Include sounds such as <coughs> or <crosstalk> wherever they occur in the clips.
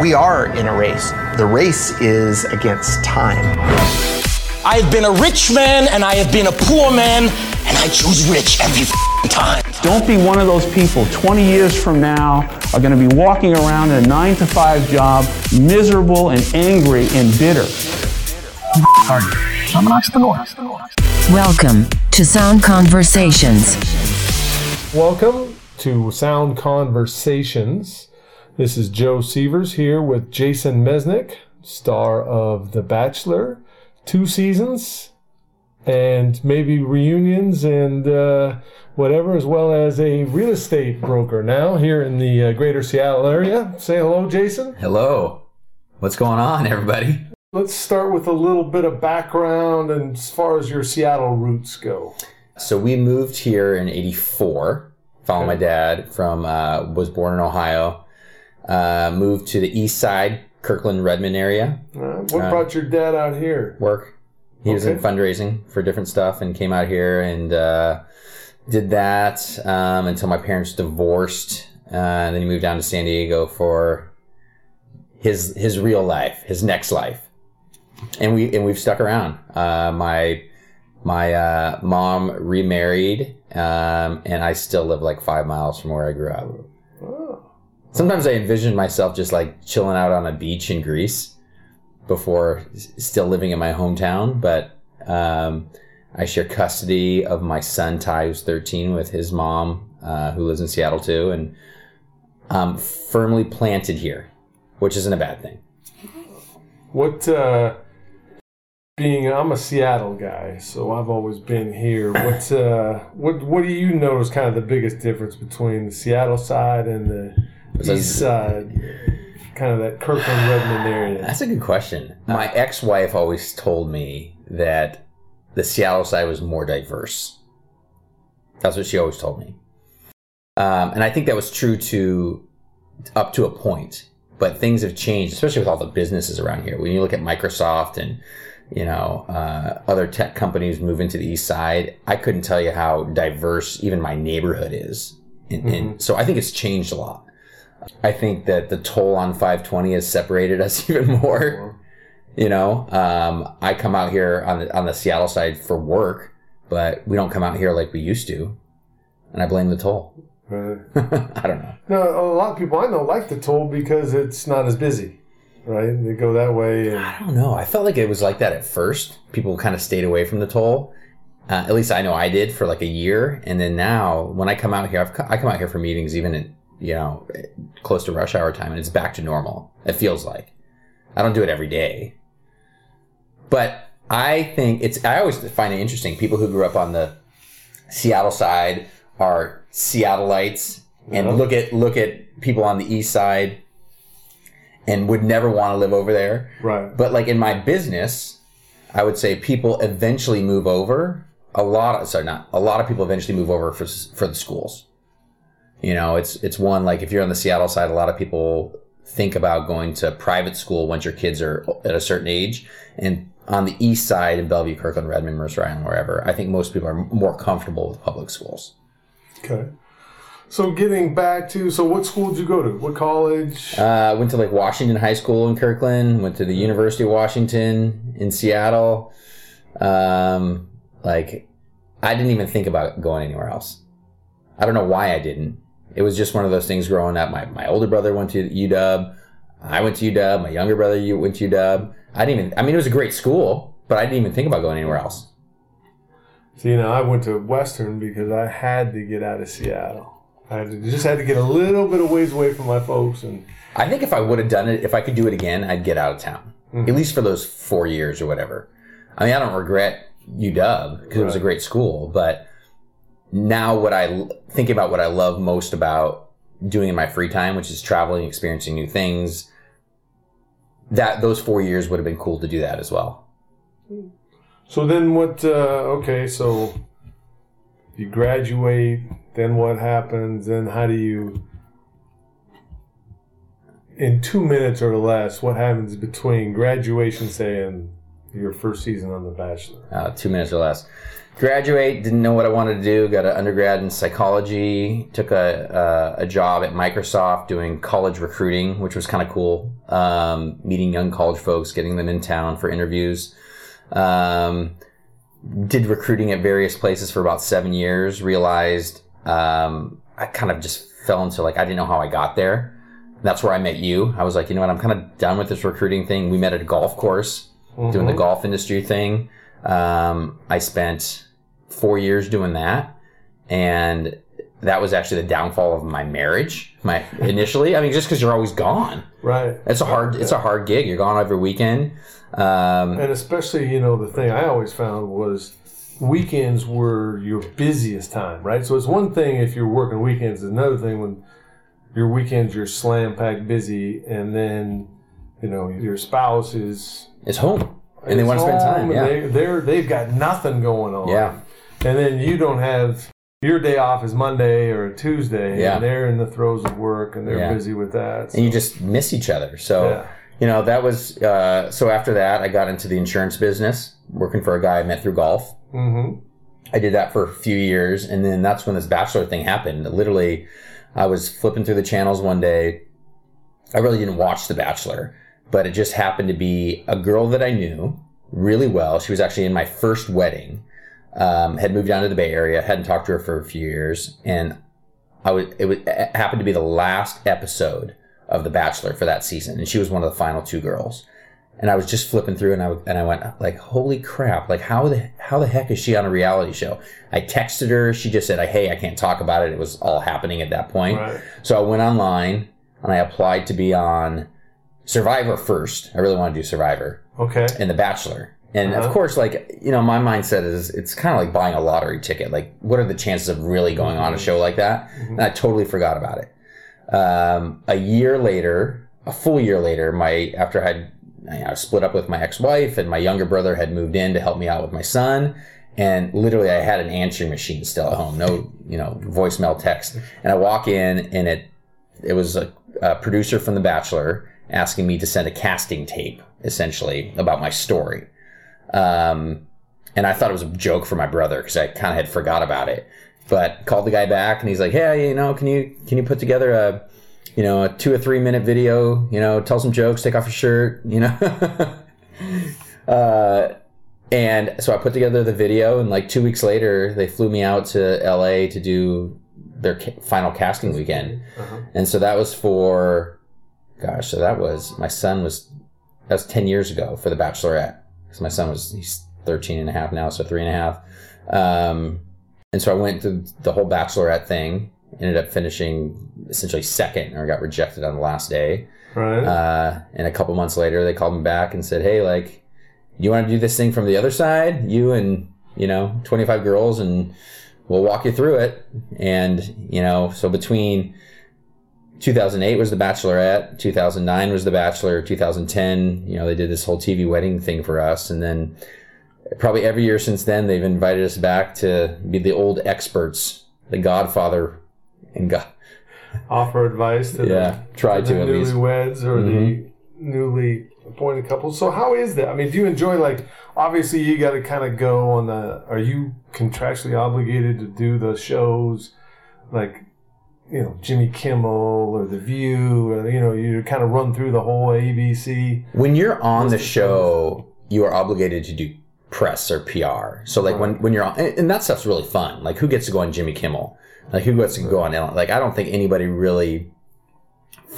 We are in a race. The race is against time. I have been a rich man and I have been a poor man, and I choose rich every time. Don't be one of those people 20 years from now are going to be walking around in a 9 to 5 job, miserable and angry and bitter. I'm an entrepreneur. Welcome to Sound Conversations. Welcome to Sound Conversations. This is Joe Sievers here with Jason Mesnick, star of The Bachelor, two seasons, and maybe reunions and uh, whatever, as well as a real estate broker now here in the uh, greater Seattle area. Say hello, Jason. Hello. What's going on, everybody? Let's start with a little bit of background and as far as your Seattle roots go. So we moved here in '84. Following my dad from uh, was born in Ohio. Uh, moved to the east side, Kirkland, Redmond area. Uh, what brought your dad out here? Work. He was in fundraising for different stuff and came out here and uh, did that um, until my parents divorced. Uh, and then he moved down to San Diego for his his real life, his next life. And we and we've stuck around. Uh, my my uh, mom remarried, um, and I still live like five miles from where I grew up. Sometimes I envision myself just like chilling out on a beach in Greece before still living in my hometown, but um, I share custody of my son Ty, who's 13, with his mom, uh, who lives in Seattle too, and I'm firmly planted here, which isn't a bad thing. What uh being I'm a Seattle guy, so I've always been here. <coughs> What uh what what do you notice kind of the biggest difference between the Seattle side and the East side? Kind of that Kirkland Redmond area. That's a good question. My ex-wife always told me that the Seattle side was more diverse. That's what she always told me, um, and I think that was true to up to a point. But things have changed, especially with all the businesses around here. When you look at Microsoft and you know uh, other tech companies moving to the east side, I couldn't tell you how diverse even my neighborhood is. And, and so I think it's changed a lot. I think that the toll on 520 has separated us <laughs> even more. You know, um, I come out here on the on the Seattle side for work, but we don't come out here like we used to, and I blame the toll. Right. <laughs> I don't know. No, a lot of people I know like the toll because it's not as busy, right? They go that way, and I don't know. I felt like it was like that at first. People kind of stayed away from the toll. Uh, at least I know I did for like a year, and then now when I come out here, I've, I come out here for meetings even at you know close to rush hour time, and it's back to normal. It feels like I don't do it every day, but I think it's. I always find it interesting. People who grew up on the Seattle side are Seattleites, and Yeah. look at look at people on the east side, and would never want to live over there. right. But like in my business, I would say people eventually move over. A lot of sorry, not a lot of people eventually move over for for the schools. You know, it's it's one like if you're on the Seattle side, a lot of people think about going to private school once your kids are at a certain age. And on the east side in Bellevue, Kirkland, Redmond, Mercer Island, wherever, I think most people are more comfortable with public schools. Okay. So getting back to so what school did you go to? What college? Uh, I went to Lake Washington High School in Kirkland. Went to the University of Washington in Seattle. Um, like, I didn't even think about going anywhere else. I don't know why I didn't. It was just one of those things growing up. My, my older brother went to UW. I went to UW. My younger brother went to UW. I didn't even, I mean, it was a great school, but I didn't even think about going anywhere else. So, you know, I went to Western because I had to get out of Seattle. I had to, just had to get a little bit of ways away from my folks, and I think if I would have done it, if I could do it again, I'd get out of town. Mm-hmm. At least for those four years or whatever. I mean, I don't regret UW because it was a great school, but now what I think about what I love most about doing in my free time, which is traveling, experiencing new things, that those four years would have been cool to do that as well. so then what? Uh, okay, so you graduate. Then what happens? Then how do you? In two minutes or less, what happens between graduation, say, and your first season on The Bachelor? uh, two minutes or less. Graduate, didn't know what I wanted to do. Got an undergrad in psychology. Took a a, a job at Microsoft doing college recruiting, which was kind of cool. Um, meeting young college folks, getting them in town for interviews. Um, did recruiting at various places for about seven years. Realized um, I kind of just fell into like I didn't know how I got there. That's where I met you. I was like, you know what, I'm kind of done with this recruiting thing. We met at a golf course, doing the golf industry thing. Um, I spent four years doing that, and that was actually the downfall of my marriage. My initially, I mean, just because you're always gone. Right. It's a hard, it's a hard gig. You're gone every weekend. Um, And especially, you know, the thing I always found was weekends were your busiest time, right? So it's one thing if you're working weekends, another thing when your weekends you're slam packed busy, and then you know your spouse is it's home, and they want to spend time. Yeah, they, they're they've got nothing going on. yeah, and then you don't have your day off is Monday or Tuesday, Yeah. and they're in the throes of work and they're Yeah. busy with that. and you just miss each other. So. Yeah. You know, that was, uh, so after that, I got into the insurance business, working for a guy I met through golf. mm-hmm. I did that for a few years, and then that's when this bachelor thing happened. Literally, I was flipping through the channels one day. I really didn't watch The Bachelor, but it just happened to be a girl that I knew really well. She was actually in my first wedding. Um, had moved down to the Bay Area. Hadn't talked to her for a few years, and I was. It, was, it happened to be the last episode of The Bachelor for that season, and she was one of the final two girls and I was just flipping through and I and I went like holy crap like how the how the heck is she on a reality show I texted her she just said hey I can't talk about it it was all happening at that point Right. so I went online and I applied to be on Survivor first I really want to do Survivor Okay. and The Bachelor and Uh-huh. of course like you know my mindset is it's kind of like buying a lottery ticket. Like what are the chances of really going on a show like that? And I totally forgot about it. Um, a year later, a full year later, my after I had I split up with my ex-wife and my younger brother had moved in to help me out with my son, and literally I had an answering machine still at home, no you know voicemail text, and I walk in and it it was a, a producer from The Bachelor asking me to send a casting tape essentially about my story. Um, and I thought it was a joke for my brother because I kind of had forgot about it. But called the guy back and he's like, "Hey, you know, can you can you put together a, you know, a two or three minute video? You know, tell some jokes, take off your shirt, you know." <laughs> uh, and so I put together the video, and like two weeks later, they flew me out to L.A. to do their ca- final casting weekend, and so that was for, gosh, so that was my son was that was 10 years ago for the bachelorette because my son was he's 13 and a half now so three and a half. Um, and so i went through the whole bachelorette thing ended up finishing essentially second or got rejected on the last day. Right. uh, and a couple months later they called me back and said hey like you want to do this thing from the other side? You and you know 25 girls and we'll walk you through it. And you know so between 2008 was the bachelorette 2009 was the bachelor 2010 you know they did this whole tv wedding thing for us and then probably every year since then they've invited us back to be the old experts the godfather and god Offer advice to yeah the, try to to the Mm-hmm. newlyweds or the newly appointed couples. So how is that? I mean, do you enjoy like obviously you got to kind of go on the. Are you contractually obligated to do the shows like? You know Jimmy Kimmel or The View, or you know you kind of run through the whole ABC. when you're on the show, you are obligated to do press or PR. So like when, when you're on, and and that stuff's really fun. Like who gets to go on Jimmy Kimmel? Like who gets to go on Ellen? Like I don't think anybody really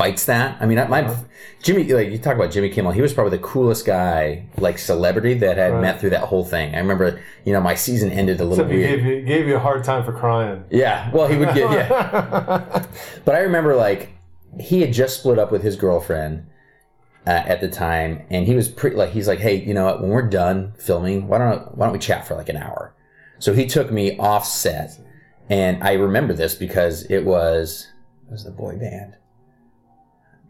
fights that. I mean, my Jimmy, like you talk about Jimmy Kimmel, he was probably the coolest guy, like celebrity that I had Right. met through that whole thing. I remember, you know, my season ended a little Except he gave you gave you a hard time for crying. Yeah, well, he would get yeah. <laughs> but I remember like he had just split up with his girlfriend uh, at the time, and he was pretty like he's like, hey, you know what? When we're done filming, why don't why don't we chat for like an hour? So he took me off set, and I remember this because it was it was the boy band,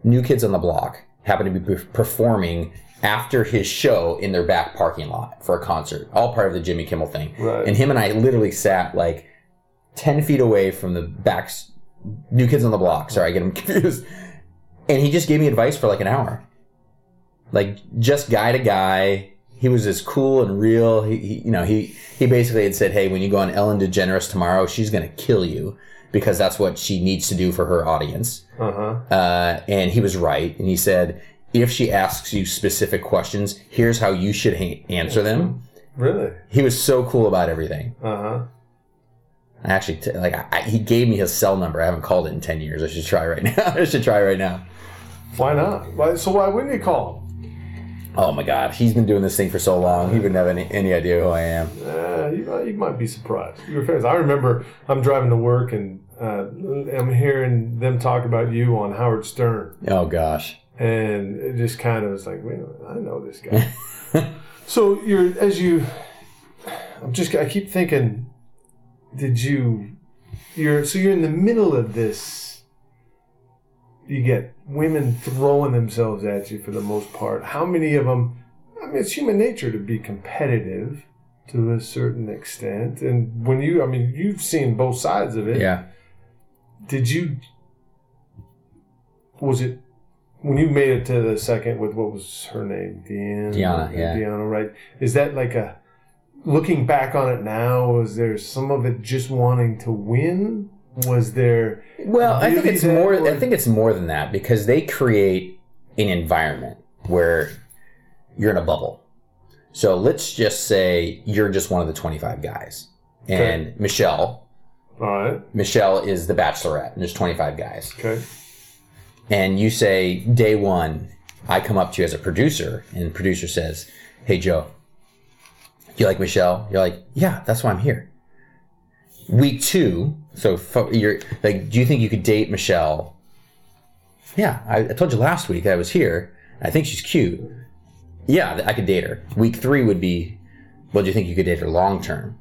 New Kids on the Block, happened to be performing after his show in their back parking lot for a concert, all part of the Jimmy Kimmel thing. Right. And him and I literally sat like 10 feet away from the back, New Kids on the Block. Sorry, I get him <laughs> confused. And he just gave me advice for like an hour. Like just guy to guy, he was as cool and real. He, he you know he he basically had said, hey, when you go on Ellen DeGeneres tomorrow, she's gonna kill you because that's what she needs to do for her audience. Uh-huh. Uh, and he was right. And he said, if she asks you specific questions, here's how you should ha- answer them. Really? He was so cool about everything. Uh-huh. I actually t- like I, I- he gave me his cell number. I haven't called it in ten years. I should try right <laughs> now. I should try right now. Why not? Why, so why wouldn't you call? Oh my god, he's been doing this thing for so long. He wouldn't have any, any idea who I am. Uh, you, might, you might be surprised. Your fans. I remember I'm driving to work and uh, I'm hearing them talk about you on Howard Stern, Oh gosh. and it just kind of was like, wait a minute, I know this guy. <laughs> so you're as you, I'm just I keep thinking, did you, you're so you're in the middle of this. You get women throwing themselves at you for the most part. How many of them? I mean, it's human nature to be competitive to a certain extent. And when you, I mean, you've seen both sides of it. Yeah. Did you, was it, when you made it to the second with what was her name? Deanna. Deanna, yeah. Deanna, right? Is that like a, looking back on it now, was there some of it just wanting to win? Was there, Well, I think it's more. or- I think it's more than that because they create an environment where you're in a bubble. So let's just say you're just one of the 25 guys, and Michelle, all right, Michelle is the Bachelorette, and there's 25 guys, okay, and you say day one, I come up to you as a producer, and the producer says, "Hey Joe, you like Michelle?" You're like, "Yeah, that's why I'm here." Week two, so you're like, "Do you think you could date Michelle?" Yeah, I, I told you last week I was here. I think she's cute. Yeah, I could date her. Week three would be, well, do you think you could date her long term?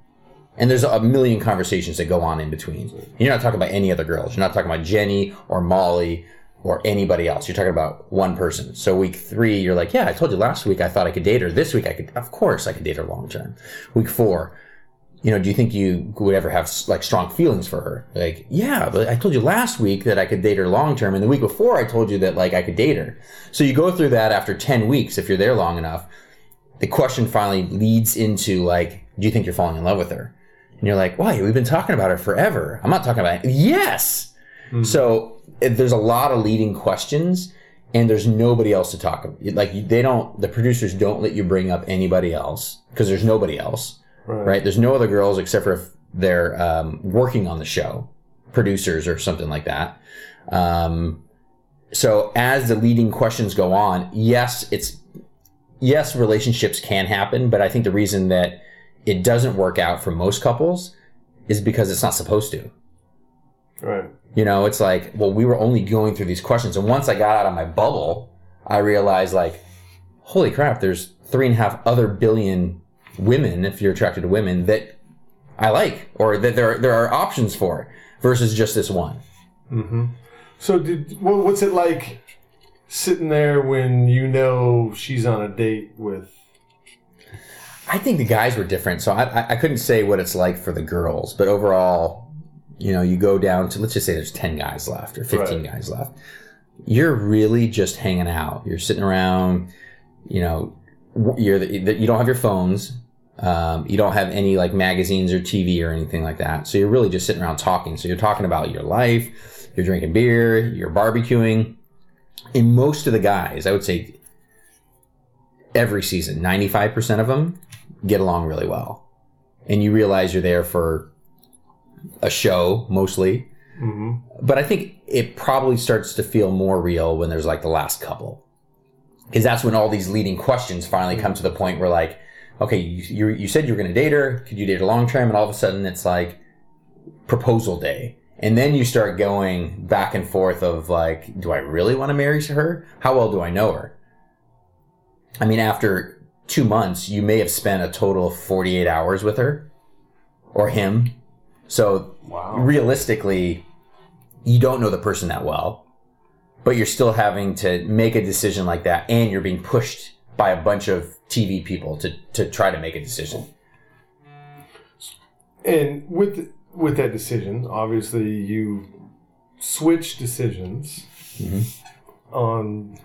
And there's a million conversations that go on in between. You're not talking about any other girls. You're not talking about Jenny or Molly or anybody else. You're talking about one person. So week three, you're like, yeah, I told you last week I thought I could date her. This week I could, of course, I could date her long term. Week four, you know, do you think you would ever have like strong feelings for her? Like, yeah, but I told you last week that I could date her long term, and the week before I told you that like I could date her. So you go through that after ten weeks if you're there long enough. The question finally leads into like, do you think you're falling in love with her? And you're like, why? We've been talking about her forever. I'm not talking about it. Yes. Hmm. So it, there's a lot of leading questions, and there's nobody else to talk about. Like they don't, the producers don't let you bring up anybody else because there's nobody else right, right? There's no other girls except for if they're um, working on the show, producers or something like that. Um, so as the leading questions go on, yes, it's yes, relationships can happen, but I think the reason that it doesn't work out for most couples is because it's not supposed to. right, You know, it's like, well, we were only going through these questions, and once I got out of my bubble, I realized like, holy crap, there's three and a half other billion women, if you're attracted to women, that I like, or that there there are options for, versus just this one. Mm-hmm. So did what, what's it like sitting there when you know she's on a date with? I think the guys were different, so I, I, couldn't say what it's like for the girls, but overall, you know, you go down to let's just say there's ten guys left or fifteen Right. guys left. You're really just hanging out. You're sitting around. You know, you're the, the, you don't have your phones. Um, you don't have any like magazines or TV or anything like that. So you're really just sitting around talking. So you're talking about your life. You're drinking beer. You're barbecuing. And most of the guys, I would say, every season, 95% of them get along really well. And you realize you're there for a show mostly. But I think it probably starts to feel more real when there's like the last couple. Because that's when all these leading questions finally come to the point where, like, okay, you, you, you said you were going to date her. Could you date her long term? And all of a sudden it's like proposal day. And then you start going back and forth of like, do I really want to marry her? How well do I know her? I mean, after two months, you may have spent a total of 48 hours with her or him. So realistically, you don't know the person that well, but you're still having to make a decision like that. And you're being pushed by a bunch of TV people to, to try to make a decision. And with with that decision, obviously you switch decisions mm-hmm. on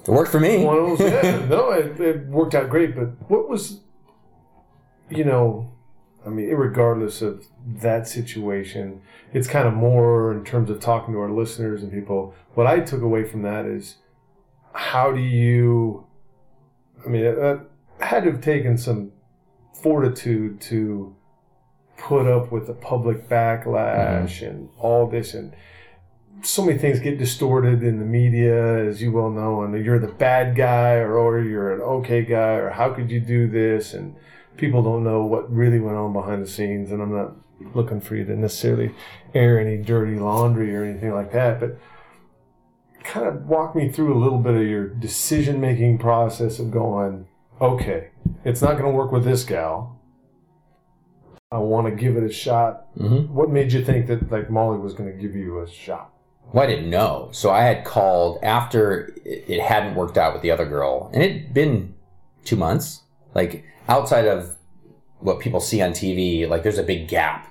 It worked for me. One yeah, <laughs> no, it, it worked out great. But what was, you know, I mean, regardless of that situation, it's kind of more in terms of talking to our listeners and people. What I took away from that is, how do you? I mean, that had to have taken some fortitude to put up with the public backlash mm-hmm. and all this and so many things get distorted in the media, as you well know, and you're the bad guy or, or you're an okay guy or how could you do this? And people don't know what really went on behind the scenes. And I'm not looking for you to necessarily air any dirty laundry or anything like that, but kind of walk me through a little bit of your decision making process of going, okay, it's not going to work with this gal. I want to give it a shot. Mhm. What made you think that like Molly was going to give you a shot? Well, I didn't know. So I had called after it hadn't worked out with the other girl, and it'd been two months. Like outside of what people see on TV, like there's a big gap,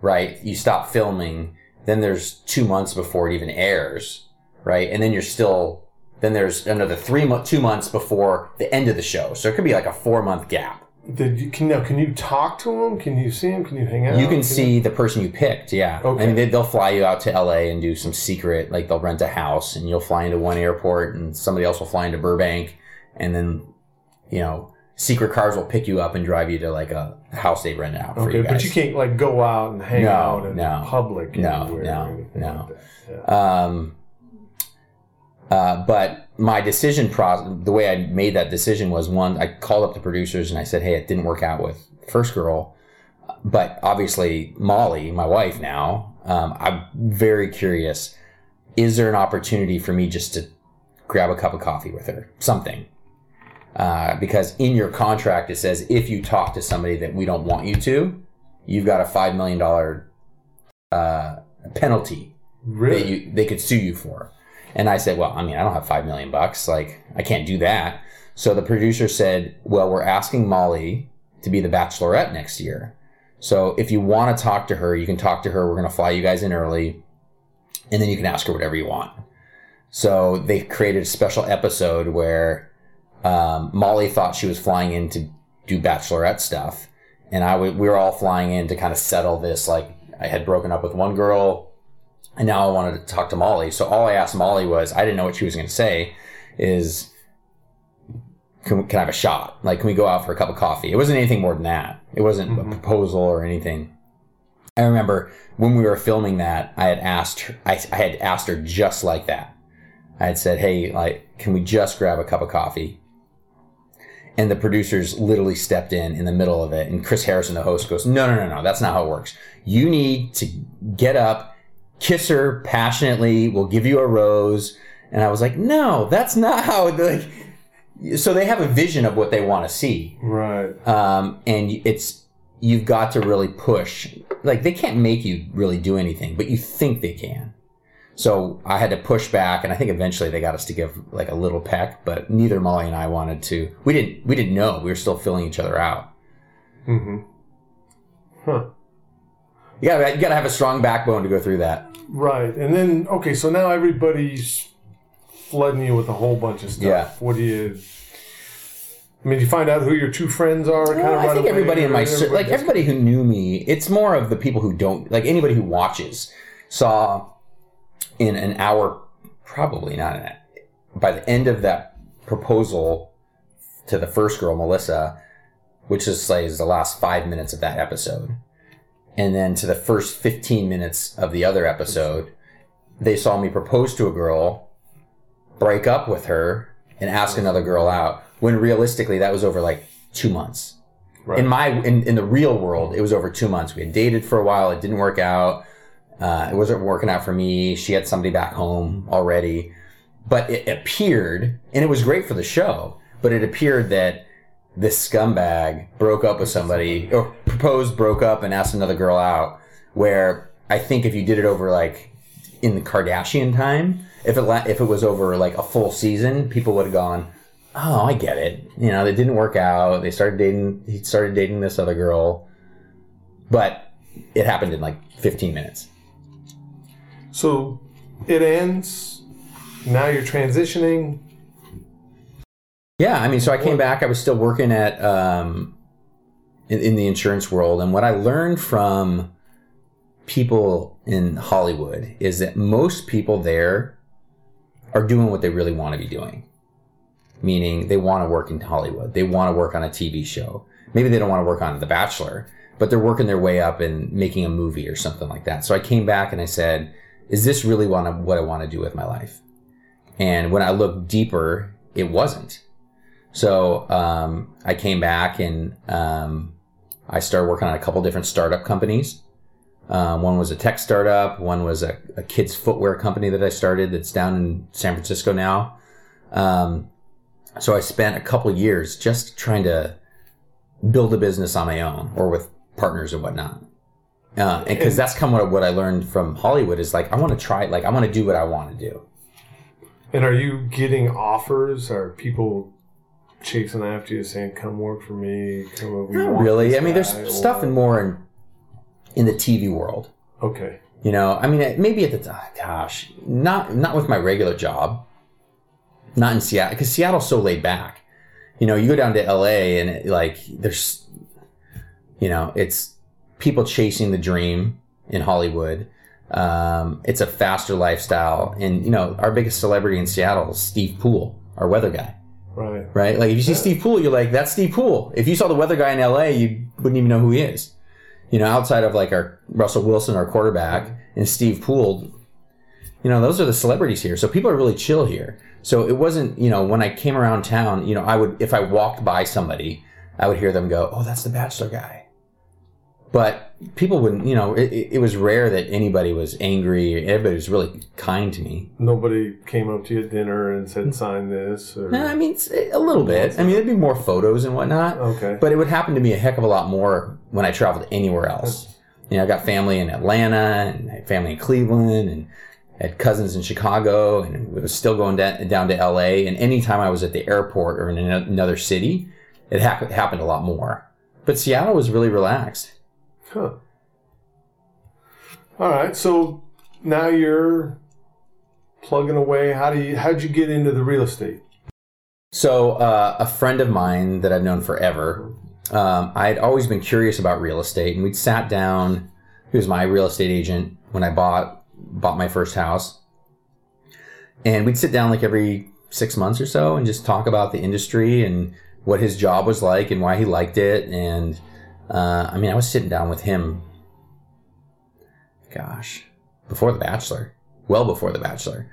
right? You stop filming, then there's two months before it even airs, right? And then you're still, then there's another three months, two months before the end of the show. So it could be like a four month gap. Did you can now? Can you talk to him? Can you see him? Can you hang out? You can see the person you picked, yeah. Okay. I mean, they, they'll fly you out to LA and do some secret, like they'll rent a house and you'll fly into one airport and somebody else will fly into Burbank and then, you know, secret cars will pick you up and drive you to like a house they rent out for Okay, you but you can't like go out and hang No, out in no. public. No, no, no. like. Yeah. Um, uh, but my decision process, the way I made that decision was one, I called up the producers and I said, hey, it didn't work out with First Girl. But obviously, Molly, my wife now, um, I'm very curious. Is there an opportunity for me just to grab a cup of coffee with her? Something. Uh, because in your contract, it says if you talk to somebody that we don't want you to, you've got a $5 million uh, penalty that Really? you they could sue you for. And I said, well, I mean, I don't have five million bucks. Like, I can't do that. So the producer said, well, we're asking Molly to be the bachelorette next year. So if you want to talk to her, you can talk to her. We're going to fly you guys in early and then you can ask her whatever you want. So they created a special episode where um, Molly thought she was flying in to do bachelorette stuff. And I w- we were all flying in to kind of settle this. Like, I had broken up with one girl and now I wanted to talk to Molly. So all I asked Molly was, I didn't know what she was going to say, is, can, can I have a shot? Like, can we go out for a cup of coffee? It wasn't anything more than that. It wasn't a mm-hmm. proposal or anything. I remember when we were filming that, I had asked her, I, I had asked her just like that. I had said, hey, like, can we just grab a cup of coffee? And the producers literally stepped in in the middle of it. And Chris Harrison, the host, goes, no, no, no, no, that's not how it works. You need to get up, kiss her passionately. We'll give you a rose. And I was like, no, that's not how. Like, so they have a vision of what they want to see, Right. um, and it's you've got to really push. Like they can't make you really do anything, but you think they can. So I had to push back, and I think eventually they got us to give like a little peck, but neither Molly and I wanted to. We didn't. We didn't know. We were still filling each other out. Mm-hmm. Huh. You gotta, you gotta have a strong backbone to go through that. Right. And then okay, so now everybody's flooding you with a whole bunch of stuff. Yeah. What do you? I mean, you find out who your two friends are? kind Well, of I think everybody in my cir- like everybody who knew me, it's more of the people who don't like anybody who watches saw in an hour, probably not an by the end of that proposal to the first girl, Melissa, which is like is the last five minutes of that episode, and then to the first fifteen minutes of the other episode, they saw me propose to a girl, break up with her, and ask another girl out. When realistically, that was over like two months. Right. In my in, in the real world, it was over two months. We had dated for a while. It didn't work out. Uh, it wasn't working out for me. She had somebody back home already, but it appeared, and it was great for the show. But it appeared that this scumbag broke up with somebody, or proposed, broke up, and asked another girl out. Where I think if you did it over like in the Kardashian time, if it la- if it was over like a full season, people would have gone, "Oh, I get it." You know, they didn't work out. They started dating. He started dating this other girl, but it happened in like 15 minutes. So it ends. Now you're transitioning. Yeah, I mean, so I came back. I was still working at um, in, in the insurance world, and what I learned from people in Hollywood is that most people there are doing what they really want to be doing. Meaning, they want to work in Hollywood. They want to work on a TV show. Maybe they don't want to work on The Bachelor, but they're working their way up and making a movie or something like that. So I came back and I said, "Is this really what I, want to do with my life?" And when I looked deeper, it wasn't. So um, I came back and um, I started working on a couple different startup companies. Um, one was a tech startup. One was a, a, kids footwear company that I started that's down in San Francisco now. Um, so I spent a couple years just trying to build a business on my own or with partners and whatnot. Uh, and because that's kind of what I learned from Hollywood is like I want to try like I want to do what I want to do. And are you getting offers? Are people chasing after you saying, "Come work for me"? Come, we Not really. I mean, there's guy," stuff or- in more in, in the TV world. Okay. You know, I mean, maybe at the time, gosh, not not with my regular job, not in Seattle, because Seattle's so laid back. You know, you go down to LA and it, like there's, you know, it's people chasing the dream in Hollywood. Um, it's a faster lifestyle, and you know, our biggest celebrity in Seattle is Steve Pool, our weather guy. Right. Like if you see Steve Pool, you're like, that's Steve Pool. If you saw the weather guy in LA, you wouldn't even know who he is. You know, outside of like our Russell Wilson, our quarterback, and Steve Pool, you know, those are the celebrities here. So people are really chill here. So it wasn't, you know, when I came around town, you know, I would, if I walked by somebody, I would hear them go, oh, that's the Bachelor guy. But people wouldn't, you know, it, it was rare that anybody was angry. Everybody was really kind to me. Nobody came up to you at dinner and said, mm. "Sign this." Or... No, I mean, it's a little bit. I mean, there'd be more photos and whatnot. Okay. But it would happen to me a heck of a lot more when I traveled anywhere else. You know, I got family in Atlanta and I had family in Cleveland and had cousins in Chicago and it was still going down, down to LA. And anytime I was at the airport or in ano- another city, it hap- happened a lot more. But Seattle was really relaxed. Huh. All right. So now you're plugging away. How do you? How'd you get into the real estate? So, uh, a friend of mine that I've known forever, um, I had always been curious about real estate, and we'd sat down. He was my real estate agent when I bought bought my first house, and we'd sit down like every six months or so and just talk about the industry and what his job was like and why he liked it. And uh, I mean, I was sitting down with him. Gosh, before The Bachelor, well before The Bachelor.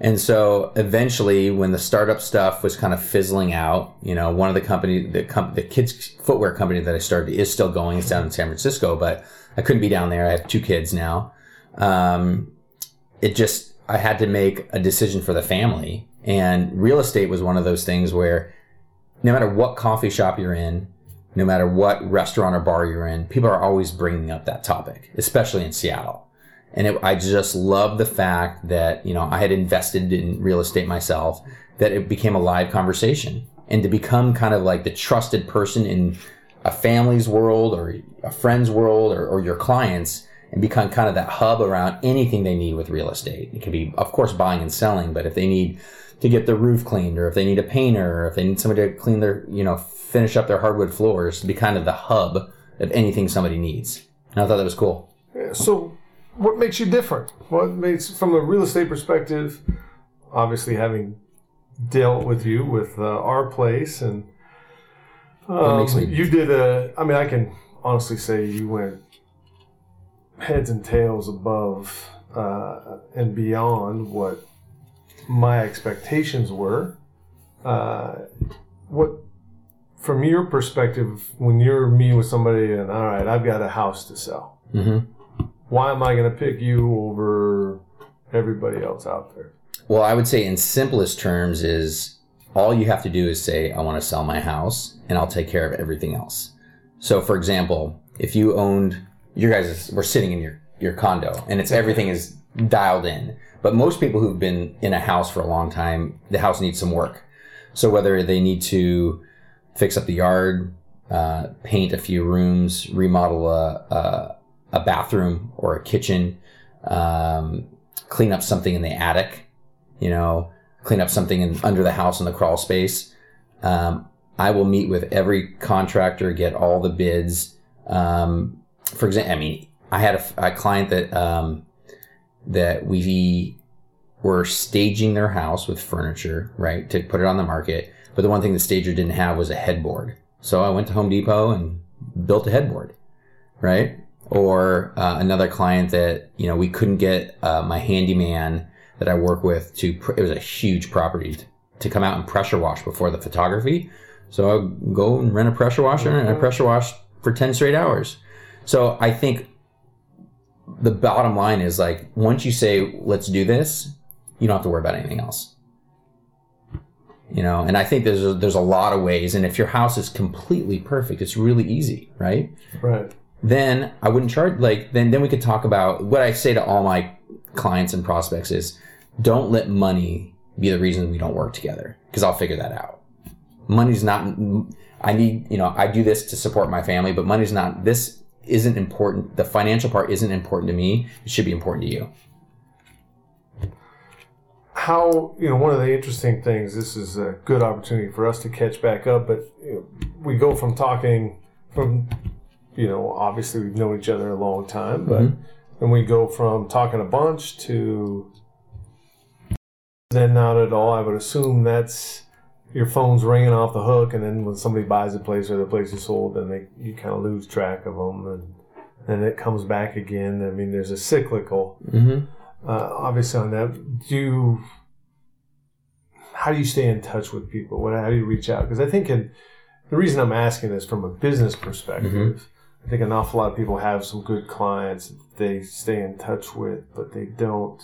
And so eventually, when the startup stuff was kind of fizzling out, you know, one of the company, the the kids footwear company that I started is still going. It's down in San Francisco, but I couldn't be down there. I have two kids now. Um, it just I had to make a decision for the family, and real estate was one of those things where no matter what coffee shop you're in, no matter what restaurant or bar you're in, people are always bringing up that topic, especially in Seattle. And it, I just love the fact that, you know, I had invested in real estate myself, that it became a live conversation and to become kind of like the trusted person in a family's world or a friend's world or, or your clients and become kind of that hub around anything they need with real estate. It could be, of course, buying and selling, but if they need to get their roof cleaned or if they need a painter or if they need somebody to clean their, you know, finish up their hardwood floors to be kind of the hub of anything somebody needs. And I thought that was cool. Yeah, So, what makes you different? What makes, from a real estate perspective, obviously having dealt with you with uh, our place and um, makes me- you did a. I mean, I can honestly say you went heads and tails above uh, and beyond what my expectations were. Uh, what, from your perspective, when you're meeting with somebody and all right, I've got a house to sell Mm-hmm. why am I going to pick you over everybody else out there? Well, I would say in simplest terms is all you have to do is say, I want to sell my house and I'll take care of everything else. So for example, if you owned, your guys were sitting in your, your condo and it's everything is dialed in. But most people who've been in a house for a long time, the house needs some work. So whether they need to fix up the yard, uh, paint a few rooms, remodel a, a, a bathroom or a kitchen, um, clean up something in the attic, you know, clean up something in, under the house in the crawl space. Um, I will meet with every contractor, get all the bids. Um, for example, I mean, I had a, a client that um, that we were staging their house with furniture, right, to put it on the market. But the one thing the stager didn't have was a headboard. So I went to Home Depot and built a headboard, right? Or uh, another client that you know we couldn't get uh, my handyman that I work with to. Pr- it was a huge property to, come out and pressure wash before the photography. So I go and rent a pressure washer and I pressure wash for ten straight hours. So I think the bottom line is like once you say let's do this, you don't have to worry about anything else. You know and i think there's a, there's a lot of ways and if your house is completely perfect it's really easy right? Right. then i wouldn't charge like then then we could talk about what i say to all my clients and prospects is don't let money be the reason we don't work together because i'll figure that out. Money's not i need you know i do this to support my family but money's not this isn't important the financial part isn't important to me it should be important to you. How you know one of the interesting things this is a good opportunity for us to catch back up but you know, we go from talking from you know obviously we've known each other a long time but mm-hmm. then we go from talking a bunch to then not at all i would assume that's your phone's ringing off the hook and then when somebody buys a place or the place is sold then they you kind of lose track of them and then it comes back again. I mean there's a cyclical mm-hmm. uh, obviously on that. Do you how do you stay in touch with people? What how do you reach out? Because i think in, the reason i'm asking this from a business perspective. I think an awful lot of people have some good clients that they stay in touch with but they don't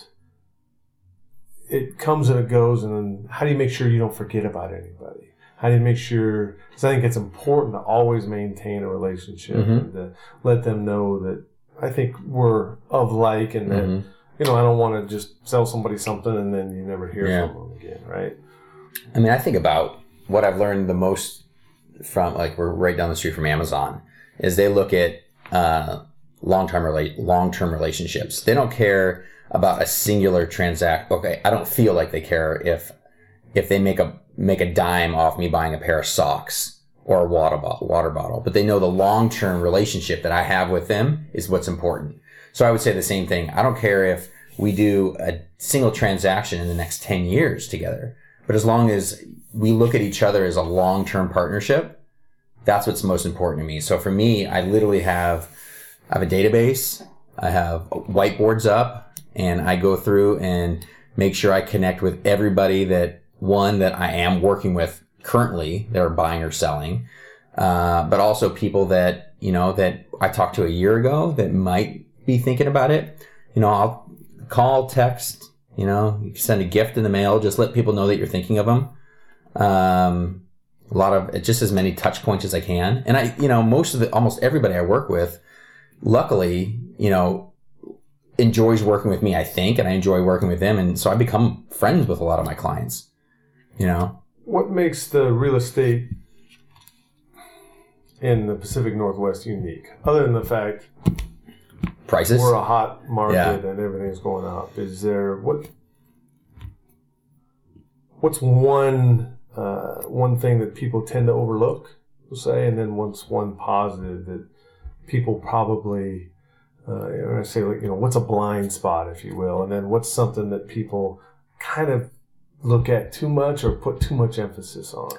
it comes and it goes and then how do you make sure you don't forget about anybody how do you make sure because i think it's important to always maintain a relationship Mhm. and to let them know that i think we're of like and that Mhm. you know, I don't want to just sell somebody something and then you never hear Yeah. from them again, right? I mean, I think about what I've learned the most from like we're right down the street from Amazon is they look at uh, long term long term relationships. They don't care about a singular transact. Okay, I don't feel like they care if if they make a make a dime off me buying a pair of socks or a water bottle, water bottle, but they know the long term relationship that I have with them is what's important. So I would say the same thing. I don't care if we do a single transaction in the next 10 years together, but as long as we look at each other as a long term partnership, that's what's most important to me. So for me, I literally have I have a database, I have whiteboards up, and I go through and make sure I connect with everybody that one that I am working with currently that are buying or selling, uh, but also people that you know that I talked to a year ago that might be thinking about it. You know, I'll call, text. You know, you send a gift in the mail. Just let people know that you're thinking of them. Um, a lot of just as many touch points as I can, and I, you know, most of the almost everybody I work with, luckily, you know, enjoys working with me. I think, and I enjoy working with them, and so I become friends with a lot of my clients. You know, What makes the real estate in the Pacific Northwest unique, other than the fact prices. we're a hot market Yeah. and everything's going up? Is there what? What's one uh, one thing that people tend to overlook, we'll say, and then what's one positive that people probably uh, I say like you know what's a blind spot, if you will, and then what's something that people kind of look at too much or put too much emphasis on.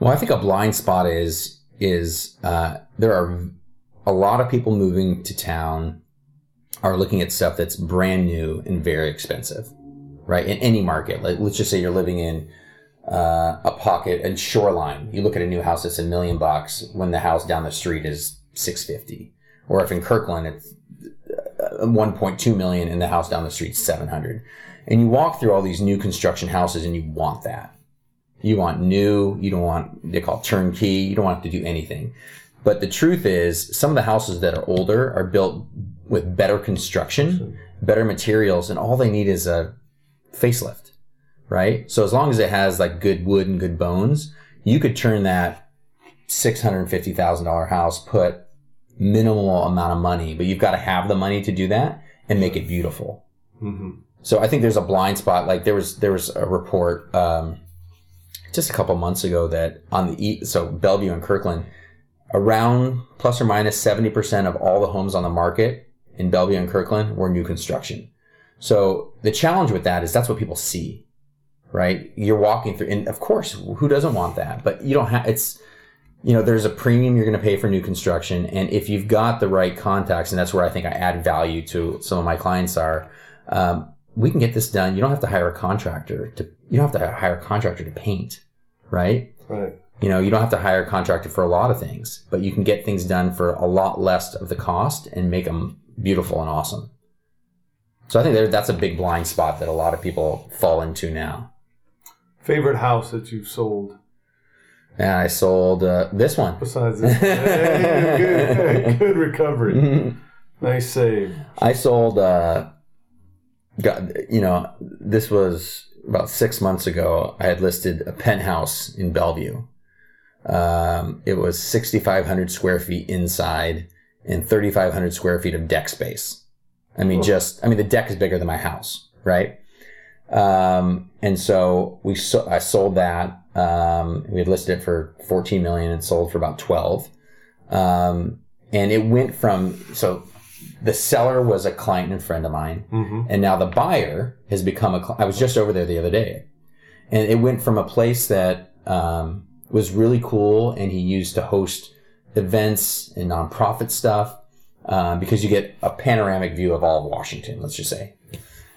Well, I think a blind spot is is uh, there are a lot of people moving to town are looking at stuff that's brand new and very expensive, right? In any market, like let's just say you're living in uh, a pocket and shoreline. You look at a new house that's a million bucks when the house down the street is six fifty, or if in Kirkland it's uh, 1.2 million and the house down the street 700 and you walk through all these new construction houses and you want that. You want new you don't want they call turnkey you don't want to do anything. But the truth is some of the houses that are older are built with better construction better materials and all they need is a facelift right? So as long as it has like good wood and good bones you could turn that $650000 house put minimal amount of money but you've got to have the money to do that and make it beautiful Mm-hmm. so I think there's a blind spot. Like there was there was a report um, just a couple months ago that on the so Bellevue and Kirkland, around plus or minus seventy percent of all the homes on the market in Bellevue and Kirkland were new construction. So the challenge with that is that's what people see, right? You're walking through, and of course, who doesn't want that? But you don't have it's you know, there's a premium you're going to pay for new construction. And if you've got the right contacts, and that's where I think I add value to some of my clients are, um, we can get this done. You don't have to hire a contractor to, you don't have to hire a contractor to paint, right? Right. You know, you don't have to hire a contractor for a lot of things, but you can get things done for a lot less of the cost and make them beautiful and awesome. So I think there, that's a big blind spot that a lot of people fall into now. Favorite house that you've sold And I sold uh, this one. besides this? Hey, good, good recovery. <laughs> Nice save. I sold, uh, got, you know, this was about six months ago. I had listed a penthouse in Bellevue. Um, it was 6,500 square feet inside and 3,500 square feet of deck space. I mean, just, I mean, the deck is bigger than my house, right? Um, and so we, so, I sold that. Um, we had listed it for 14 million and sold for about 12. Um, and it went from, so the seller was a client and friend of mine. And now the buyer has become a, I was just over there the other day and it went from a place that, um, was really cool and he used to host events and nonprofit stuff, um, because you get a panoramic view of all of Washington, let's just say.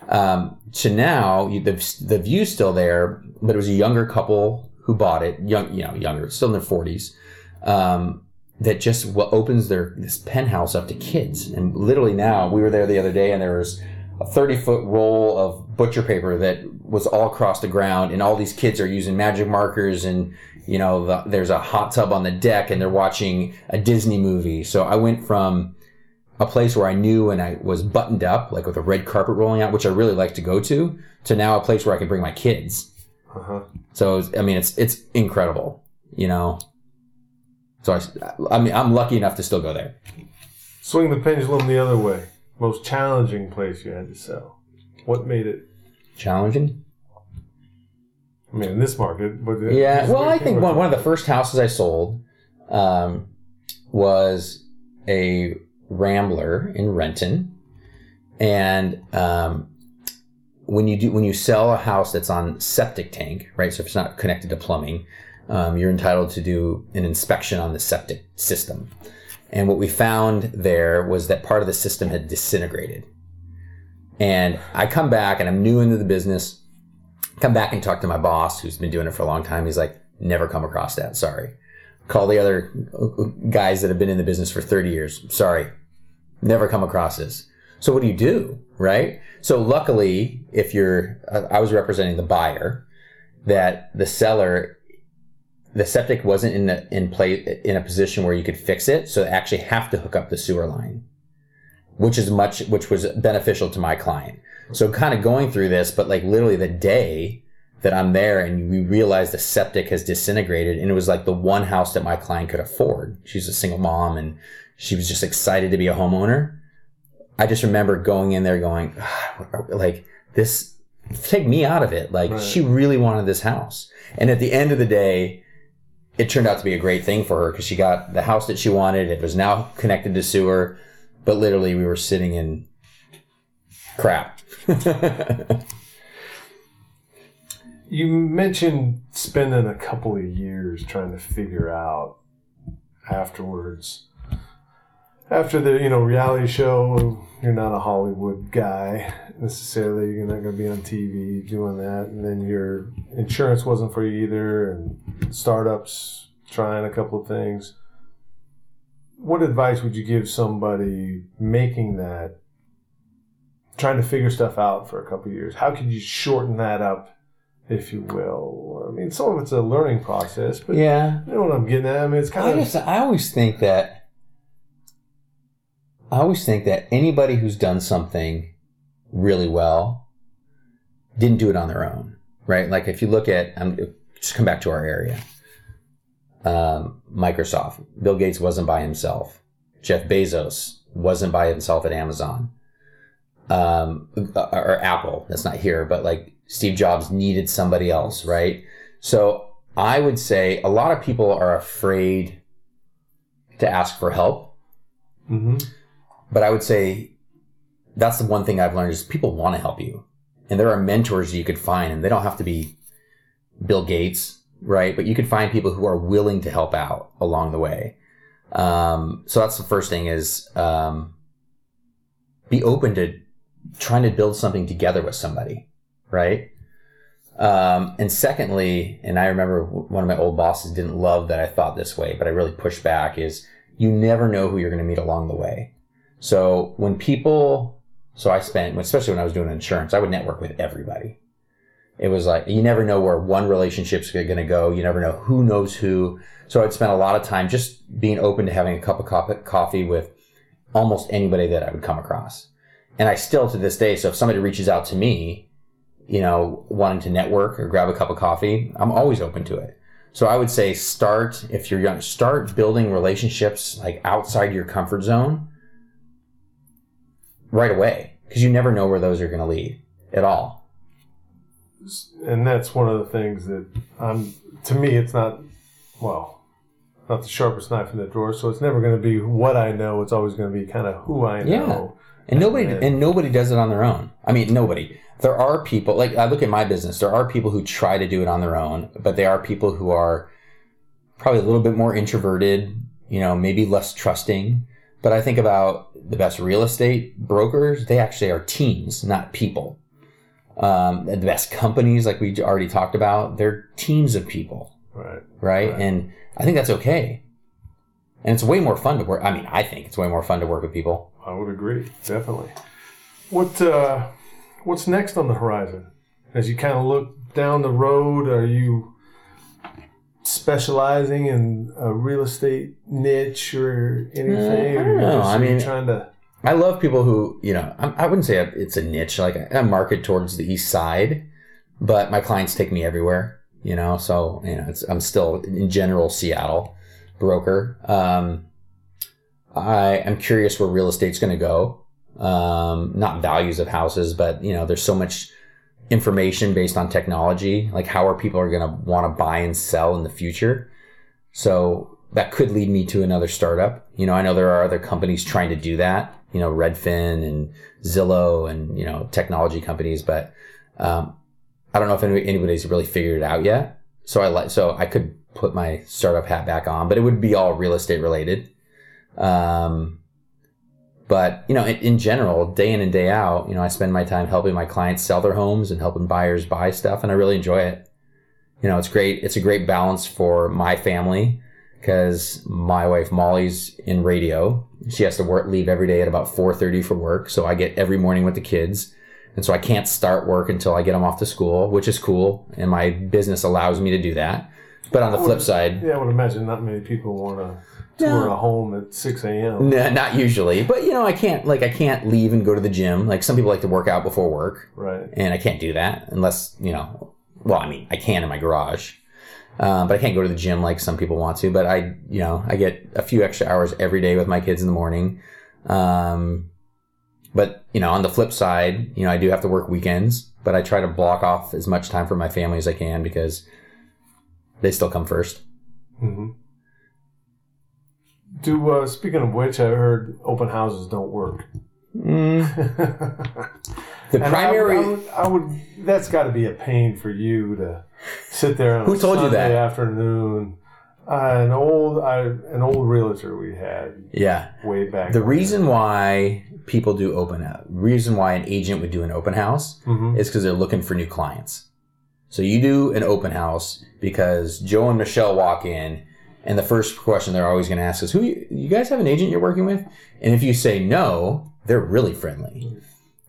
Um, to now, you, the, the view's still there, but it was a younger couple who bought it, young, you know, younger, still in their forties, um, that just what opens their this penthouse up to kids. And literally now, we were there the other day, and there was a thirty foot roll of butcher paper that was all across the ground, and all these kids are using magic markers, and you know, the, there's a hot tub on the deck, and they're watching a Disney movie. So I went from a place where I knew and I was buttoned up, like with a red carpet rolling out, which I really like to go to, to now a place where I can bring my kids. Uh-huh. So it's- I mean, it's it's incredible, you know. So I, I mean, I'm lucky enough to still go there. Swing the pendulum the other way. Most challenging place you had to sell. What made it? Challenging. I mean, in this market, but Yeah. Well, I think one one of the first houses I sold um, was a Rambler in Renton, and um, when you do when you sell a house that's on septic tank, right? So if it's not connected to plumbing, um, you're entitled to do an inspection on the septic system. And what we found there was that part of the system had disintegrated. And I come back and I'm new into the business. Come back and talk to my boss who's been doing it for a long time. He's like, never come across that. Sorry. Call the other guys that have been in the business for 30 years. Sorry. Never come across this. So what do you do? Right? So luckily, if you're, I was representing the buyer, that the seller, the septic wasn't in the, in play, in a position where you could fix it. So they actually have to hook up the sewer line, which is much, which was beneficial to my client. So kind of going through this, but like literally the day that I'm there and we realize the septic has disintegrated and it was like the one house that my client could afford. She's a single mom and she was just excited to be a homeowner. I just remember going in there going, "Ah, like this, take me out of it. Like she really wanted this house. And at the end of the day, it turned out to be a great thing for her because she got the house that she wanted. It was now connected to sewer, but literally we were sitting in crap. <laughs> You mentioned spending a couple of years trying to figure out afterwards. After the you know reality show, you're not a Hollywood guy necessarily. You're not going to be on TV doing that, and then your insurance wasn't for you either, and startups trying a couple of things. What advice would you give somebody making that, trying to figure stuff out for a couple of years? How could you shorten that up if you will. I mean, some of it's a learning process, but yeah. you know what I'm getting at. I mean, it's kind I of just I always think that I always think that anybody who's done something really well didn't do it on their own, right? Like if you look at, um, just come back to our area. Um, Microsoft, Bill Gates wasn't by himself. Jeff Bezos wasn't by himself at Amazon. Um, or Apple, that's not here, but like Steve Jobs needed somebody else, right? So I would say a lot of people are afraid to ask for help. Mm-hmm. But I would say that's the one thing I've learned is people want to help you. And there are mentors you could find, and they don't have to be Bill Gates, right? But you could find people who are willing to help out along the way. Um, so that's the first thing is um, be open to trying to build something together with somebody, right? Um, and secondly, and I remember one of my old bosses didn't love that I thought this way, but I really pushed back is you never know who you're going to meet along the way. So when people, so I spent, especially when I was doing insurance, I would network with everybody. It was like, you never know where one relationship's going to go. You never know who knows who. So I'd spend a lot of time just being open to having a cup of coffee with almost anybody that I would come across. And I still to this day, so if somebody reaches out to me, you know, wanting to network or grab a cup of coffee, I'm always open to it. So I would say start, if you're young, start building relationships like outside your comfort zone right away because you never know where those are going to lead at all. and that's one of the things that I'm. To me, it's not well, not the sharpest knife in the drawer. So it's never going to be what I know. It's always going to be kind of who I know. Yeah. And nobody then- and nobody does it on their own. I mean, nobody. There are people like I look at my business. There are people who try to do it on their own, but they are people who are probably a little bit more introverted. You know, maybe less trusting. But I think about the best real estate brokers. They actually are teams, not people. Um, the best companies, like we already talked about, they're teams of people Right. right? Right. And I think that's okay. And it's way more fun to work. I mean, I think it's way more fun to work with people. I would agree, definitely. What uh, what's next on the horizon? As you kind of look down the road, are you specializing in a real estate niche or anything? Uh, I don't know. I mean- trying to. I love people who, you know, I, I wouldn't say it's a niche. Like I market towards the east side, but my clients take me everywhere. You know, so you know, it's, I'm still in general Seattle broker. Um, I am curious where real estate's going to go. Um, not values of houses, but you know, there's so much information based on technology. Like how are people are going to want to buy and sell in the future? So that could lead me to another startup. You know, I know there are other companies trying to do that. You know, Redfin and Zillow and you know technology companies, but um, I don't know if any, anybody's really figured it out yet. So I like so I could put my startup hat back on, but it would be all real estate related. Um, but you know, in, in general, day in and day out, you know, I spend my time helping my clients sell their homes and helping buyers buy stuff, and I really enjoy it. You know, it's great. It's a great balance for my family because my wife Molly's in radio. She has to work leave every day at about 4:30 for work, so I get every morning with the kids. And so I can't start work until I get them off to school, which is cool, and my business allows me to do that. But on the flip side, Yeah, I would imagine not many people want to tour a home at 6 a.m. n- not usually, but you know, I can't like I can't leave and go to the gym. Like some people like to work out before work, Right. and I can't do that unless you know. Well, I mean, I can in my garage, um, but I can't go to the gym like some people want to. But I, you know, I get a few extra hours every day with my kids in the morning. Um, but you know, on the flip side, you know, I do have to work weekends, but I try to block off as much time for my family as I can because they still come first. hmm Do uh, speaking of which, I heard open houses don't work. <laughs> The And I- primary. I, would, I would. That's got to be a pain for you to sit there on Who a told you Sunday that? afternoon. Uh, an old, I, an old realtor we had yeah, way back. The reason why people do open house, reason why an agent would do an open house Mhm. is because they're looking for new clients. So you do an open house because Joe and Michelle walk in, and the first question they're always going to ask is, "Who you, you guys have an agent you're working with?" And if you say no, they're really friendly.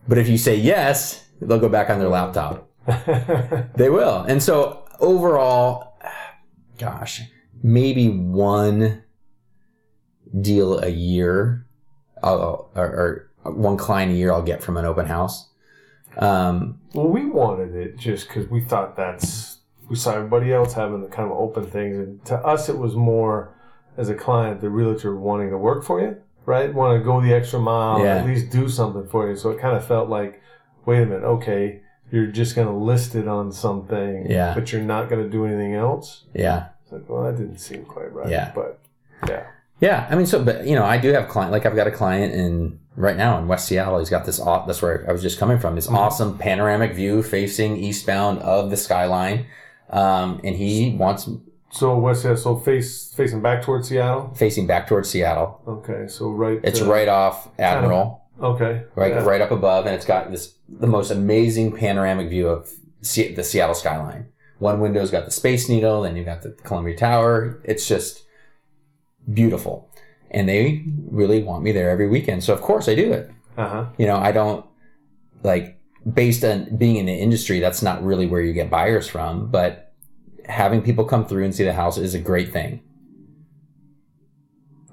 But if you say yes, they'll go back on their laptop. <laughs> They will. And so overall, gosh, maybe one deal a year, I'll, or, or one client a year I'll get from an open house. Um, Well, we wanted it just because we thought that's we saw everybody else having the kind of open things, and to us it was more as a client, the realtor wanting to work for you, right? Want to go the extra mile, Yeah. at least do something for you. So it kind of felt like, wait a minute, okay, you're just going to list it on something, Yeah. but you're not going to do anything else. Yeah. It's like, well, that didn't seem quite right. Yeah. But yeah. Yeah, I mean, so but you know, I do have client. Like I've got a client in right now in West Seattle. He's got this. That's where I was just coming from. This mm-hmm. awesome panoramic view facing eastbound of the skyline, um, and he wants So what's that? So face facing back towards Seattle. facing back towards Seattle. Okay, so right. It's uh, right off Admiral, Okay. right yeah. right up above, and it's got this the most amazing panoramic view of Se- the Seattle skyline. One window's got the Space Needle, then you've got the Columbia Tower. It's just beautiful, and they really want me there every weekend. So of course I do it. Uh huh. you know, I don't like based on being in the industry, that's not really where you get buyers from, but having people come through and see the house is a great thing.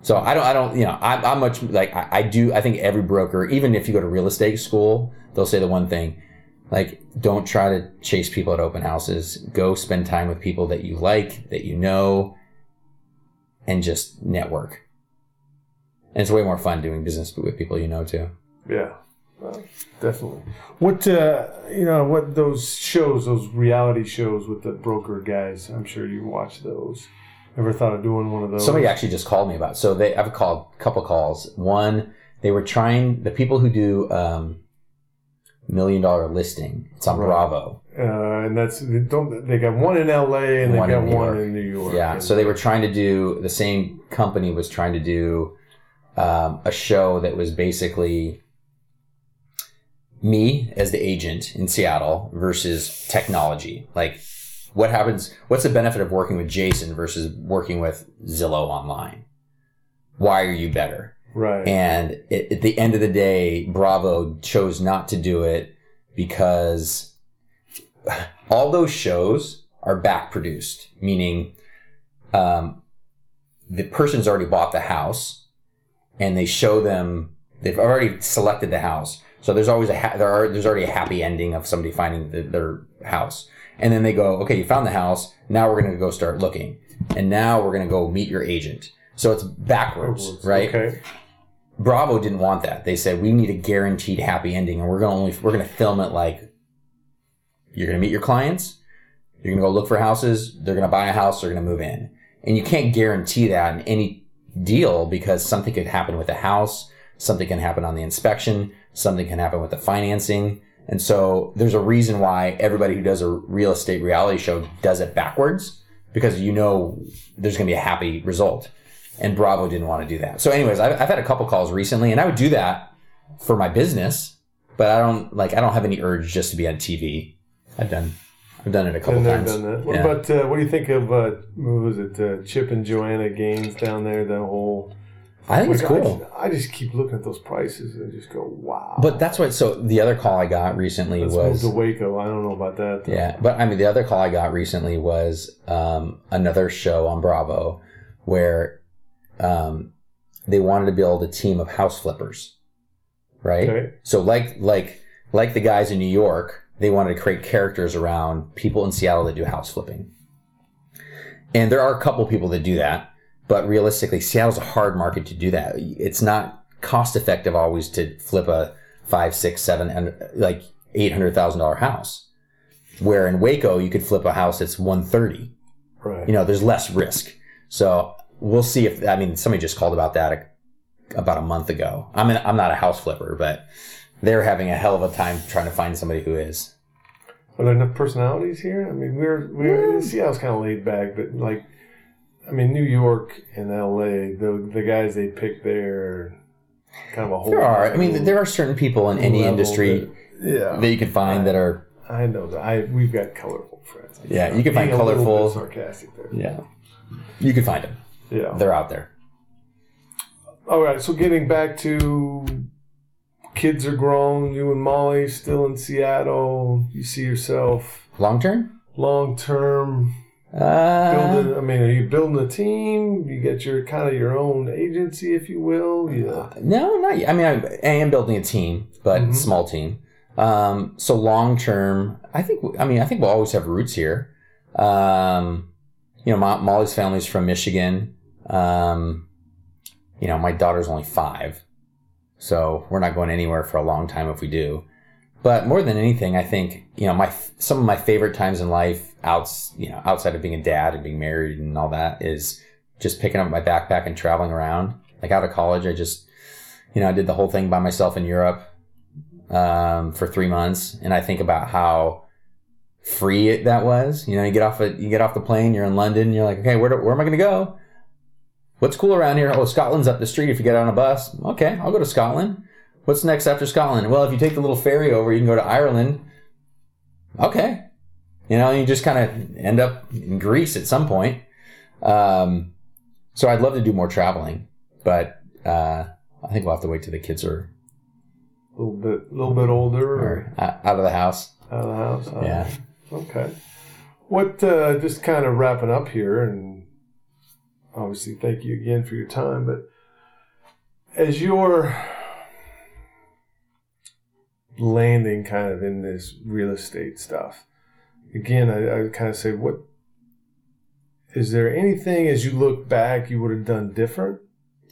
So I don't, I don't, you know, I'm, I'm much like, I, I do, I think every broker, even if you go to real estate school, they'll say the one thing, like, don't try to chase people at open houses. Go spend time with people that you like, that you know, and just network. And it's way more fun doing business with people you know too. Yeah. Well, definitely. What uh, you know? What those shows, those reality shows with the broker guys? I'm sure you watch those. Ever thought of doing one of those? Somebody actually just called me about. It. So they, I've called a couple calls. One, they were trying the people who do um, million dollar listing. It's on Right. Bravo. uh, and that's they don't they got one in L.A. and they got in one in New York. Yeah. And- So they were trying to do the same company was trying to do um, a show that was basically me as the agent in Seattle versus technology. Like, what happens? What's the benefit of working with Jason versus working with Zillow online? Why are you better? right. And it, at the end of the day, Bravo chose not to do it because all those shows are back produced, meaning um, the person's already bought the house and they show them they've already selected the house. So there's always a ha- there are there's already a happy ending of somebody finding the, their house, and then they go, okay, you found the house. Now we're gonna go start looking, and now we're gonna go meet your agent. So it's backwards, right? Okay. Bravo didn't want that. They said we need a guaranteed happy ending, and we're gonna only we're gonna film it like you're gonna meet your clients, you're gonna go look for houses, they're gonna buy a house, they're gonna move in, and you can't guarantee that in any deal because something could happen with the house, something can happen on the inspection, something can happen with the financing, and so there's a reason why everybody who does a real estate reality show does it backwards because you know there's gonna be a happy result and Bravo didn't want to do that. So, anyways, I've, I've had a couple calls recently, and I would do that for my business, but I don't like I don't have any urge just to be on TV. I've done I've done it a couple times. done that. What Yeah. about uh, what do you think of uh, what was it uh, Chip and Joanna Gaines down there? The whole. I think it's cool. I just, I just keep looking at those prices and just go, wow. But that's what. So the other call I got recently Let's move was to Waco. I don't know about that. though. yeah, but I mean the other call I got recently was um, another show on Bravo where um, they wanted to build a team of house flippers, right? Okay. So like like like the guys in New York, they wanted to create characters around people in Seattle that do house flipping. And there are a couple people that do that, but realistically, Seattle's a hard market to do that. It's not cost effective always to flip a five, six, seven, and like eight hundred thousand dollar house. Where in Waco, you could flip a house that's one thirty Right. you know, there's less risk. So we'll see if I mean somebody just called about that a, about a month ago. I'm in, I'm not a house flipper, but they're having a hell of a time trying to find somebody who is. Are there enough personalities here? I mean, we're we're Seattle's kind of laid back, but like, I mean, New York and L.A. The the guys they pick there, kind of a whole. There are, I mean, there are certain people in any industry that- yeah, that you can find that are, I know that. I we've got colorful friends. Yeah, you can find Being colorful- sarcastic there. yeah, you can find them. Yeah. They're out there. All right. So getting back to kids are grown. You and Molly still in Seattle. You see yourself Long term? long term Uh, building. I mean, are you building a team? You get your kind of your own agency, if you will. Yeah. No, not yet. I mean, I, I am building a team, but Mhm. small team. Um, so long term, I think. I mean, I think we'll always have roots here. Um, you know, Mo- Molly's family's from Michigan. Um, you know, my daughter's only five, so we're not going anywhere for a long time if we do. But more than anything, I think you know my some of my favorite times in life, outs you know outside of being a dad and being married and all that, is just picking up my backpack and traveling around. Like out of college, I just you know I did the whole thing by myself in Europe um, for three months, and I think about how free it, that was. You know, you get off a, you get off the plane, you're in London, you're like, okay, where, do, where am I going to go? What's cool around here? Oh, Scotland's up the street. If you get on a bus, okay, I'll go to Scotland. What's next after Scotland? Well, if you take the little ferry over, you can go to Ireland. Okay, you know, you just kind of end up in Greece at some point. Um, so I'd love to do more traveling, but uh, I think we'll have to wait till the kids are, A little bit, little bit older or out of the house. out of the house. Uh, Yeah. Okay. What, uh, just kind of wrapping up here, and obviously thank you again for your time, but as you're landing kind of in this real estate stuff, again, I, I kind of say, what is there anything as you look back you would have done different?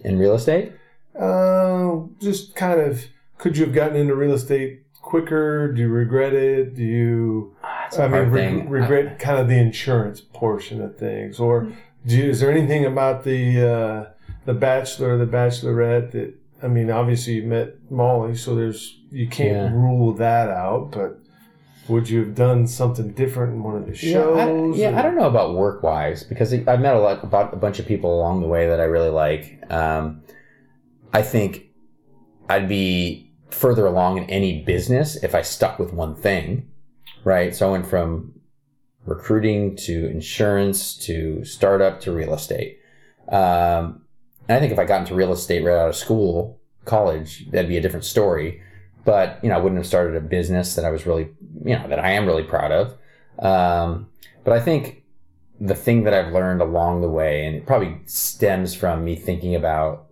In real estate? Uh, just kind of, could you have gotten into real estate quicker? Do you regret it? Do you? That's a I mean, re- thing. regret kind of the insurance portion of things, or do you, is there anything about the uh, the Bachelor, the Bachelorette that I mean, obviously you met Molly, so there's you can't Yeah. rule that out, but would you have done something different in one of the shows? Yeah, I, yeah, I don't know about work wise because I met a lot about a bunch of people along the way that I really like. Um, I think I'd be further along in any business if I stuck with one thing, right? So I went from recruiting to insurance to startup to real estate. Um, and I think if I got into real estate right out of school, college, that'd be a different story. But you know, I wouldn't have started a business that I was really, you know, that I am really proud of. Um, but I think the thing that I've learned along the way, and it probably stems from me thinking about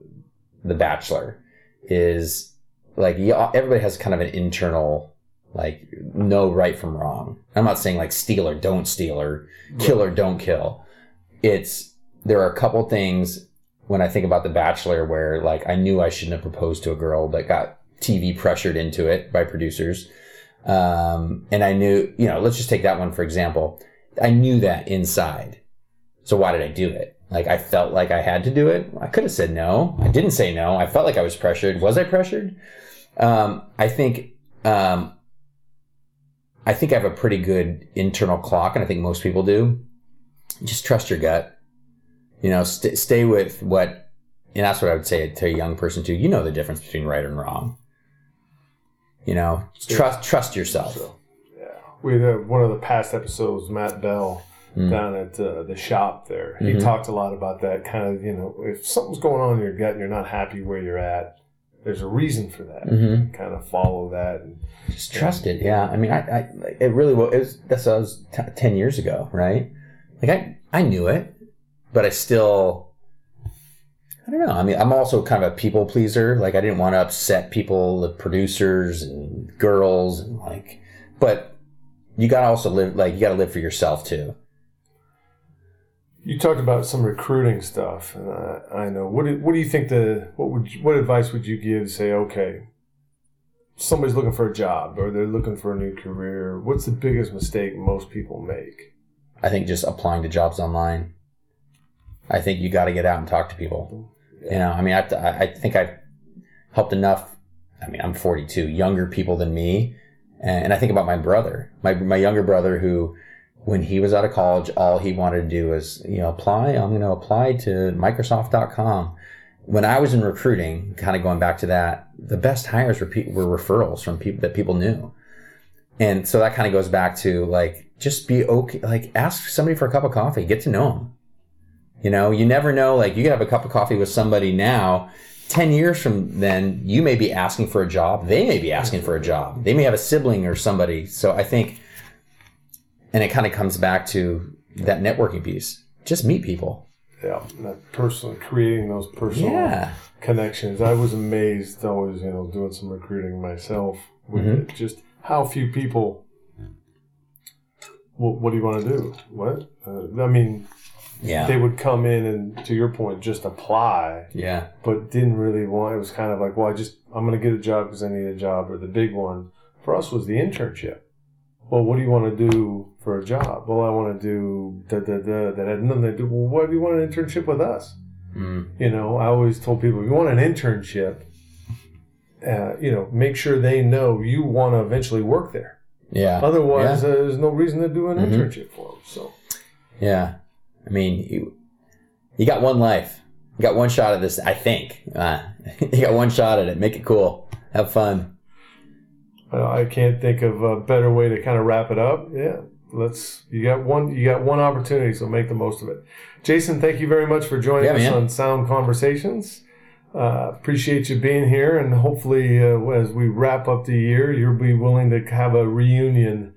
The Bachelor, is like everybody has kind of an internal like know right from wrong. I'm not saying like steal or don't steal or kill or don't kill. It's there are a couple things when I think about The Bachelor where like I knew I shouldn't have proposed to a girl, but got TV pressured into it by producers. Um, and I knew, you know, let's just take that one for example. I knew that inside. So why did I do it? Like I felt like I had to do it. I could have said no. I didn't say no. I felt like I was pressured. Was I pressured? Um, I think, um, I think I have a pretty good internal clock, and I think most people do. Just trust your gut. You know, st- stay with what, and that's what I would say to a young person too. You know the difference between right and wrong. You know, trust trust yourself. Yeah. We had uh, one of the past episodes, Matt Bell Hmm. down at uh, the shop there. He Mhm. talked a lot about that kind of, you know, if something's going on in your gut and you're not happy where you're at, there's a reason for that. Mhm. Kind of follow that. And, Just trust it. Yeah. I mean, I, I it really was. It was that's that was t- ten years ago, right? Like I I knew it, but I still. I don't know. I mean, I'm also kind of a people pleaser. Like, I didn't want to upset people, the producers and girls, and like. But you gotta also live. Like, you gotta live for yourself too. you talked about some recruiting stuff, and I, I know. What do, what do you think the what would you, what advice would you give say, okay, somebody's looking for a job or they're looking for a new career? What's the biggest mistake most people make? I think just applying to jobs online. I think you got to get out and talk to people. You know, I mean, I, I think I've helped enough. I mean, I'm 42, younger people than me. And I think about my brother, my, my younger brother who, when he was out of college, all he wanted to do was, you know, apply. I'm going to apply to Microsoft.com. When I was in recruiting, kind of going back to that, the best hires were, pe- were referrals from people that people knew. And so that kind of goes back to like, just be okay. Like ask somebody for a cup of coffee, get to know them. You know, you never know. Like you could have a cup of coffee with somebody now. 10 years from then, you may be asking for a job. They may be asking for a job. They may have a sibling or somebody. So I think, and it kind of comes back to that networking piece. Just meet people. Yeah, that personal creating those personal Yeah. connections. I was amazed always, you know, doing some recruiting myself with Mhm. it. Just how few people. What, what do you want to do? What? Uh, I mean, Yeah. they would come in and, to your point, just apply, yeah. but didn't really want. It was kind of like, well, I just I'm going to get a job because I need a job, or the big one for us was the internship. Well, what do you want to do for a job? Well, I want to do da da da. That had nothing to do. Well, why do you want an internship with us? Mm. You know, I always told people if you want an internship, uh, you know, make sure they know you want to eventually work there. Yeah. Otherwise, yeah. uh, there's no reason to do an Mhm. internship for them. So, Yeah. I mean, you, you got one life. You got one shot at this, I think. Uh, <laughs> you got one shot at it. Make it cool. Have fun. uh, I can't think of a better way to kind of wrap it up. Yeah, let's. You got one. You got one opportunity, so make the most of it. Jason, thank you very much for joining Yeah, us man. on Sound Conversations. Uh, appreciate you being here, and hopefully, uh, as we wrap up the year, you'll be willing to have a reunion.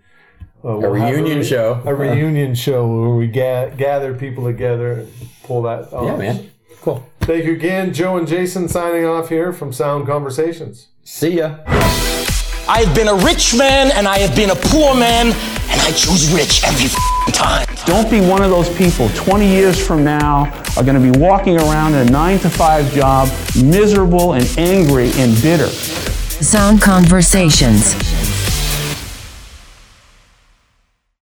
Uh, A we'll have reunion re- show. A reunion show where we ga- gather people together and pull that. Off. Yeah, man. Cool. Thank you again, Joe and Jason, signing off here from Sound Conversations. See ya. I have been a rich man and I have been a poor man, and I choose rich every f***ing time. Don't be one of those people 20 years from now are going to be walking around in a 9 to 5 job, miserable and angry and bitter. Sound Conversations.